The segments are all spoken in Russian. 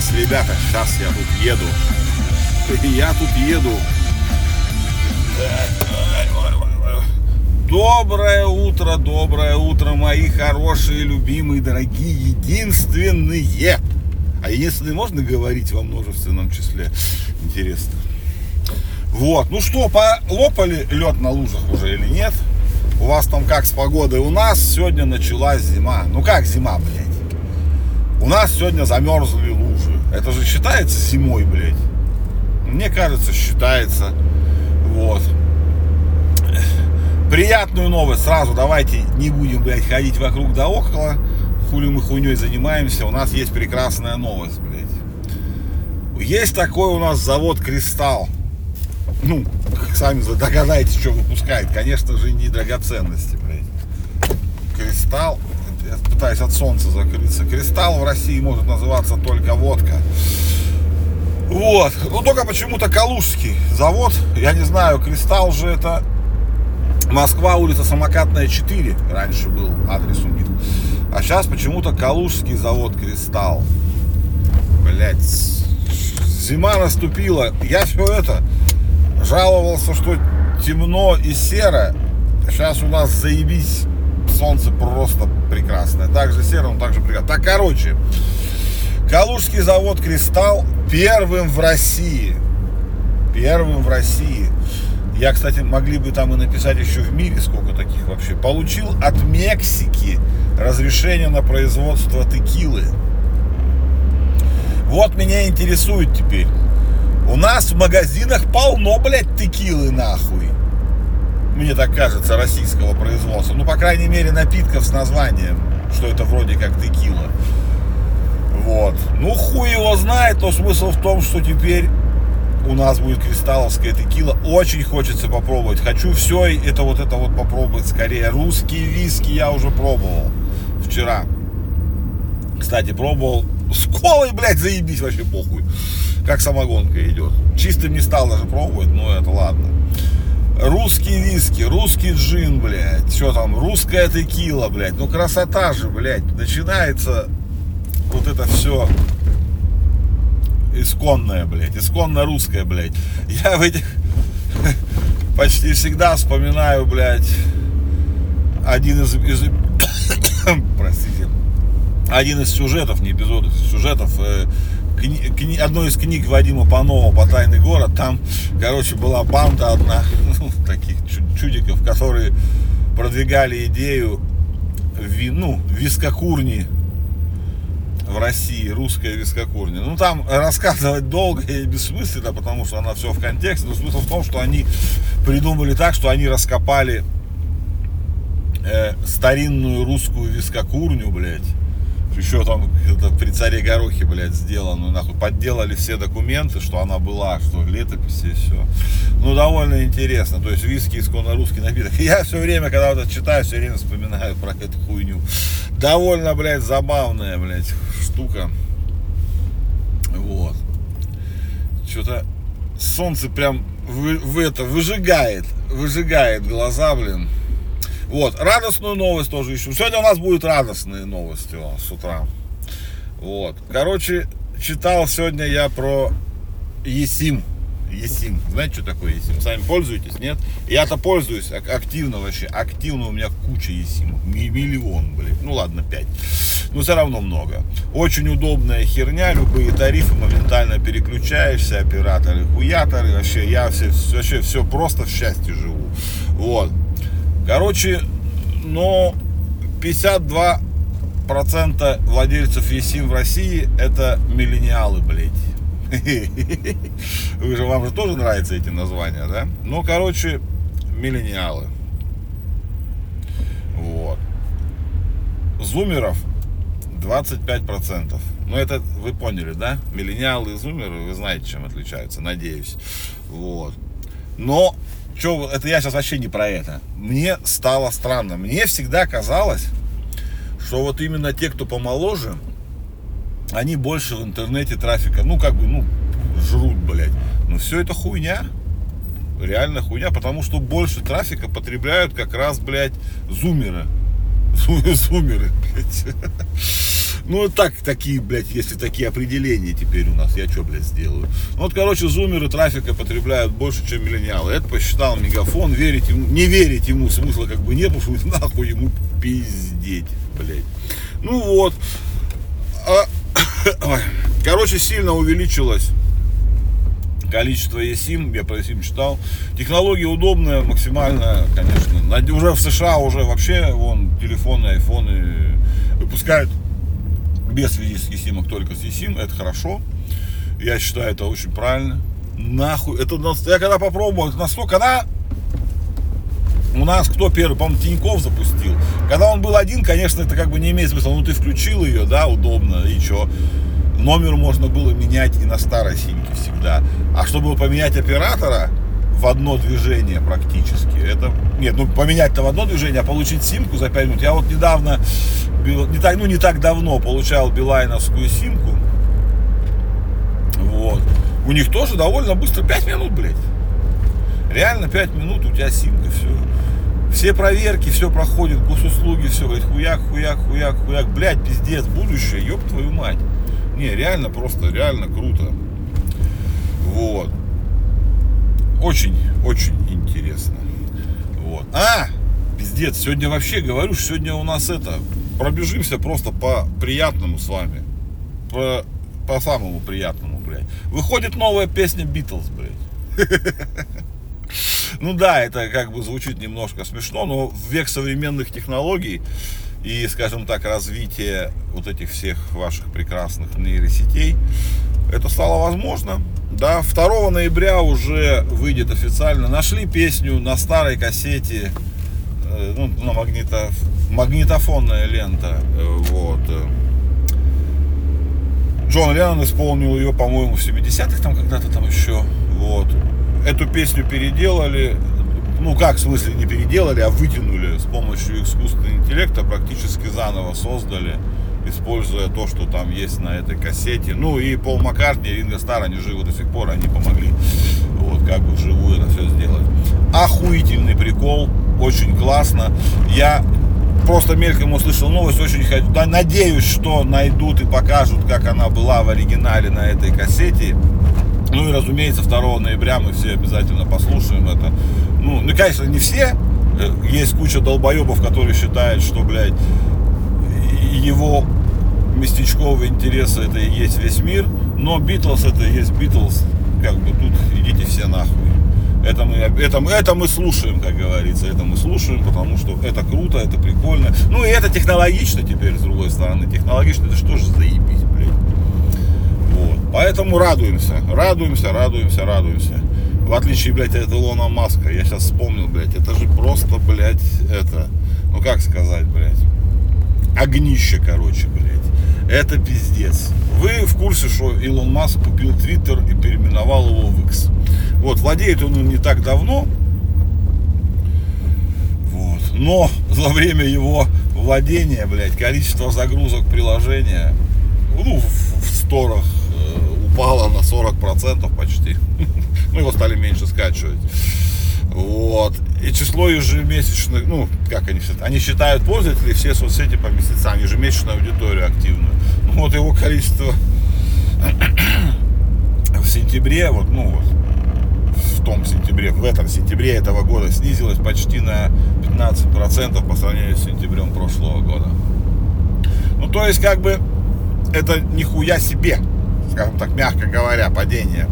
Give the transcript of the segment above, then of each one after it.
сейчас, ребята, сейчас я тут еду. Я тут еду. Доброе утро, доброе утро, мои хорошие, любимые, дорогие, единственные. А единственные можно говорить во множественном числе? Интересно. Вот, ну что, полопали лед на лужах уже или нет? У вас там как с погодой? У нас сегодня началась зима. Ну как зима, блядь? У нас сегодня замерзли лужи. Это же считается зимой, блядь. Мне кажется, считается. Вот. Приятную новость сразу. Давайте не будем, блядь, ходить вокруг да около. Хули мы хуйней занимаемся. У нас есть прекрасная новость, блядь. Есть такой у нас завод Кристалл. Ну, сами догадаетесь, что выпускает. Конечно же, не драгоценности, блядь. Кристалл я пытаюсь от солнца закрыться. Кристалл в России может называться только водка. Вот. Ну, только почему-то Калужский завод. Я не знаю, Кристалл же это Москва, улица Самокатная 4. Раньше был адрес у них. А сейчас почему-то Калужский завод Кристалл. Блять. Зима наступила. Я все это жаловался, что темно и серо. Сейчас у нас заебись солнце просто Так, короче, Калужский завод «Кристалл» первым в России. Первым в России. Я, кстати, могли бы там и написать еще в мире, сколько таких вообще. Получил от Мексики разрешение на производство текилы. Вот меня интересует теперь. У нас в магазинах полно, блядь, текилы нахуй мне так кажется, российского производства. Ну, по крайней мере, напитков с названием, что это вроде как текила. Вот. Ну, хуй его знает, но смысл в том, что теперь у нас будет кристалловская текила. Очень хочется попробовать. Хочу все это вот это вот попробовать скорее. Русские виски я уже пробовал вчера. Кстати, пробовал с колой, блядь, заебись вообще похуй. Как самогонка идет. Чистым не стал даже пробовать, но это ладно русский виски, русский джин, блядь, что там, русская текила, блядь, ну красота же, блядь, начинается вот это все исконное, блядь, исконно русское, блядь. Я в этих почти всегда вспоминаю, блядь, один из, из простите, один из сюжетов, не эпизодов, сюжетов э, кни, одной из книг Вадима Панова по «Тайный город», там, короче, была банда одна, ну, таких чудиков, которые продвигали идею ви, ну, вискокурни в России, русская вискокурня. Ну, там рассказывать долго и бессмысленно, потому что она все в контексте. Но смысл в том, что они придумали так, что они раскопали э, старинную русскую вискокурню, блядь, еще там это при царе Горохе, блядь, сделано, нахуй, подделали все документы, что она была, что летописи и все. Ну, довольно интересно, то есть виски исконно русский напиток. Я все время, когда вот это читаю, все время вспоминаю про эту хуйню. Довольно, блядь, забавная, блядь, штука. Вот. Что-то солнце прям в, в это выжигает, выжигает глаза, блин. Вот, радостную новость тоже ищу. Сегодня у нас будут радостные новости нас с утра. Вот. Короче, читал сегодня я про ЕСИМ. ЕСИМ. Знаете, что такое ЕСИМ? Сами пользуетесь, нет? Я-то пользуюсь активно вообще. Активно у меня куча ЕСИМ. Миллион, блин. Ну ладно, пять. Но все равно много. Очень удобная херня. Любые тарифы моментально переключаешься. Операторы, хуяторы. Вообще, я все, вообще все просто в счастье живу. Вот. Короче, но 52 процента владельцев ЕСИМ в России это миллениалы, блядь. Вы же, вам же тоже нравятся эти названия, да? Ну, короче, миллениалы. Вот. Зумеров 25%. Ну, это вы поняли, да? Миллениалы и зумеры, вы знаете, чем отличаются, надеюсь. Вот. Но что, это я сейчас вообще не про это. Мне стало странно. Мне всегда казалось, что вот именно те, кто помоложе, они больше в интернете трафика, ну, как бы, ну, жрут, блядь. Но все это хуйня. Реально хуйня, потому что больше трафика потребляют как раз, блядь, зумеры. Зумеры, блядь. Ну, так, такие, блядь, если такие определения теперь у нас, я что, блядь, сделаю? Ну, вот, короче, зумеры трафика потребляют больше, чем миллениалы. Это посчитал Мегафон, верить ему, не верить ему смысла как бы нет, потому что нахуй ему пиздеть, блядь. Ну вот. А, короче, сильно увеличилось количество eSIM, я про eSIM читал. Технология удобная, максимальная, конечно. Уже в США уже вообще вон телефоны, айфоны выпускают без eSIM, только с eSIM. Это хорошо. Я считаю, это очень правильно. Нахуй. Это я когда попробовал, настолько, когда у нас кто первый, по-моему, Тиньков запустил. Когда он был один, конечно, это как бы не имеет смысла. Ну, ты включил ее, да, удобно, и что? номер можно было менять и на старой симке всегда. А чтобы поменять оператора в одно движение практически, это... Нет, ну поменять-то в одно движение, а получить симку за 5 минут. Я вот недавно, не так, ну не так давно получал билайновскую симку. Вот. У них тоже довольно быстро, 5 минут, блядь. Реально 5 минут у тебя симка, все. Все проверки, все проходит, госуслуги, все, блядь, хуяк, хуяк, хуяк, хуяк. Блядь, пиздец, будущее, ёб твою мать. Не, реально просто, реально круто. Вот. Очень, очень интересно. Вот. А, пиздец, сегодня вообще говорю, что сегодня у нас это, пробежимся просто по приятному с вами. По, по самому приятному, блядь. Выходит новая песня Битлз, блядь. Ну да, это как бы звучит немножко смешно, но в век современных технологий и, скажем так, развитие вот этих всех ваших прекрасных нейросетей, это стало возможно. Да, 2 ноября уже выйдет официально. Нашли песню на старой кассете, э, ну, на магнито, магнитофонная лента. Э, вот. Джон Леннон исполнил ее, по-моему, в 70-х там когда-то там еще. Вот. Эту песню переделали, ну как, в смысле, не переделали, а вытянули с помощью искусственного интеллекта, практически заново создали, используя то, что там есть на этой кассете. Ну и Пол Маккартни, и Ринго Стар, они живы до сих пор, они помогли вот как бы вживую это все сделать. Охуительный прикол, очень классно. Я просто мельком услышал новость, очень хочу, да, надеюсь, что найдут и покажут, как она была в оригинале на этой кассете. Ну и, разумеется, 2 ноября мы все обязательно послушаем это. Ну, ну, конечно, не все. Э, есть куча долбоебов, которые считают, что, блядь, его местечковые интересы это и есть весь мир. Но Битлз это и есть Битлз. Как бы тут идите все нахуй. Это мы, это, это мы слушаем, как говорится, это мы слушаем, потому что это круто, это прикольно. Ну и это технологично теперь, с другой стороны. Технологично, это что же заебись, блядь. Вот. Поэтому радуемся, радуемся, радуемся, радуемся. В отличие, блядь, от Илона Маска. Я сейчас вспомнил, блядь, это же просто, блядь, это, ну как сказать, блядь, огнище, короче, блядь. Это пиздец. Вы в курсе, что Илон Маск купил Твиттер и переименовал его в X. Вот, владеет он не так давно. Вот. Но за время его владения, блядь, количество загрузок приложения, ну, в, в сторах упало на 40% почти. Ну, его стали меньше скачивать. Вот. И число ежемесячных, ну, как они считают, они считают пользователей все соцсети по месяцам, ежемесячную аудиторию активную. Ну, вот его количество в сентябре, вот, ну, вот, в том сентябре, в этом сентябре этого года снизилось почти на 15% по сравнению с сентябрем прошлого года. Ну, то есть, как бы, это нихуя себе скажем так, мягко говоря, падение.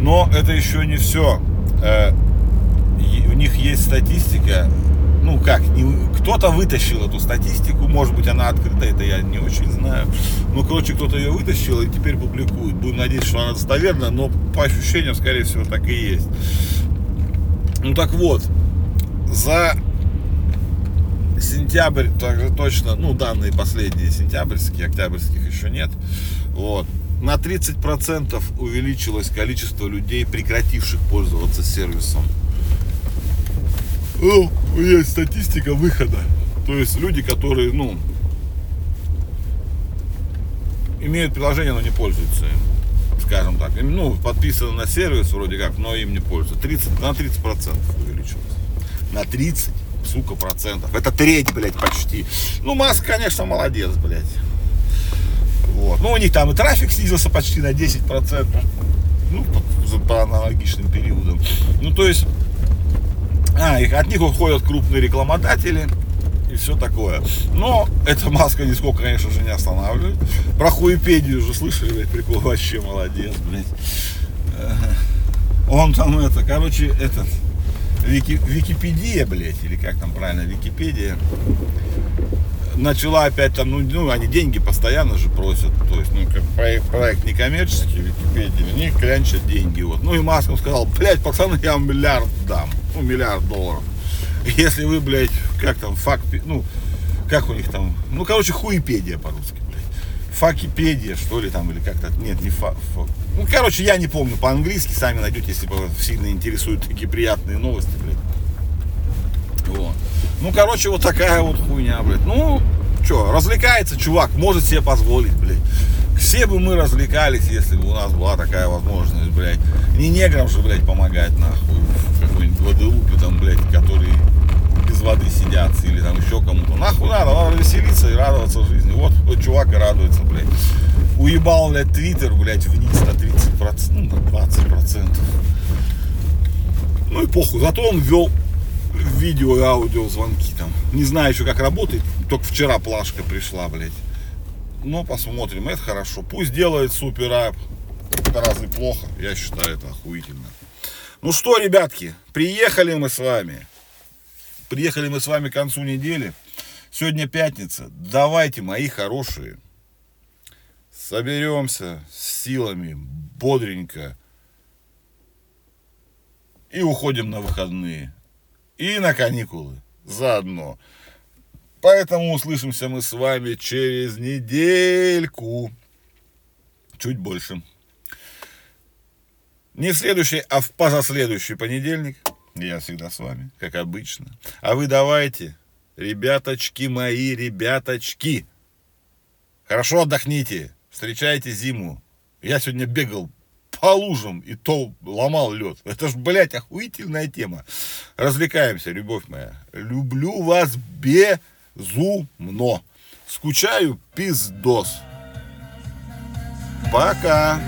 Но это еще не все. Них есть статистика, ну как, кто-то вытащил эту статистику, может быть она открыта, это я не очень знаю. Ну, короче, кто-то ее вытащил и теперь публикует. Будем надеяться, что она достоверна, но по ощущениям, скорее всего, так и есть. Ну так вот, за сентябрь также точно, ну данные последние сентябрьские, октябрьских еще нет. Вот на 30% увеличилось количество людей, прекративших пользоваться сервисом. Ну, есть статистика выхода. То есть люди, которые, ну, имеют приложение, но не пользуются им. Скажем так. Ну, подписаны на сервис вроде как, но им не пользуются. 30, на 30% увеличилось. На 30, сука, процентов. Это треть, блядь, почти. Ну, Маск, конечно, молодец, блядь. Вот. Ну, у них там и трафик снизился почти на 10%. Ну, по, по аналогичным периодам. Ну, то есть, а, их, от них уходят крупные рекламодатели и все такое. Но эта маска нисколько, конечно же, не останавливает. Про хуепедию уже слышали, блядь, прикол, вообще молодец, блядь. Он там это, короче, этот, Вики, Википедия, блядь, или как там правильно, Википедия, начала опять там, ну, ну, они деньги постоянно же просят, то есть, ну, как проект, проект некоммерческий, Википедия, они клянчат деньги, вот. Ну, и Масков сказал, блядь, пацаны, я вам миллиард дам, ну, миллиард долларов. Если вы, блядь, как там, факт, ну, как у них там, ну, короче, хуепедия по-русски, блядь. Факипедия, что ли, там, или как-то, нет, не фа, фа, ну, короче, я не помню по-английски, сами найдете, если вас сильно интересуют такие приятные новости, блядь. Вот. Ну, короче, вот такая вот хуйня, блядь. Ну, что, развлекается чувак, может себе позволить, блядь. Все бы мы развлекались, если бы у нас была такая возможность, блядь. Не неграм же, блядь, помогать, нахуй, в какой-нибудь Гваделупе, там, блядь, которые без воды сидят, или там еще кому-то. Нахуй надо, надо веселиться и радоваться жизни. Вот, вот чувак и радуется, блядь. Уебал, блядь, твиттер, блядь, вниз на 30%, ну, на 20%. Ну и похуй, зато он ввел видео и аудио звонки там. Не знаю еще как работает, только вчера плашка пришла, блядь. Но посмотрим, это хорошо. Пусть делает супер ап. Это разве плохо? Я считаю это охуительно. Ну что, ребятки, приехали мы с вами. Приехали мы с вами к концу недели. Сегодня пятница. Давайте, мои хорошие, соберемся с силами бодренько и уходим на выходные и на каникулы заодно. Поэтому услышимся мы с вами через недельку. Чуть больше. Не в следующий, а в позаследующий понедельник. Я всегда с вами, как обычно. А вы давайте, ребяточки мои, ребяточки. Хорошо отдохните. Встречайте зиму. Я сегодня бегал по лужам и то ломал лед. Это ж, блядь, охуительная тема. Развлекаемся, любовь моя. Люблю вас безумно. Скучаю пиздос. Пока.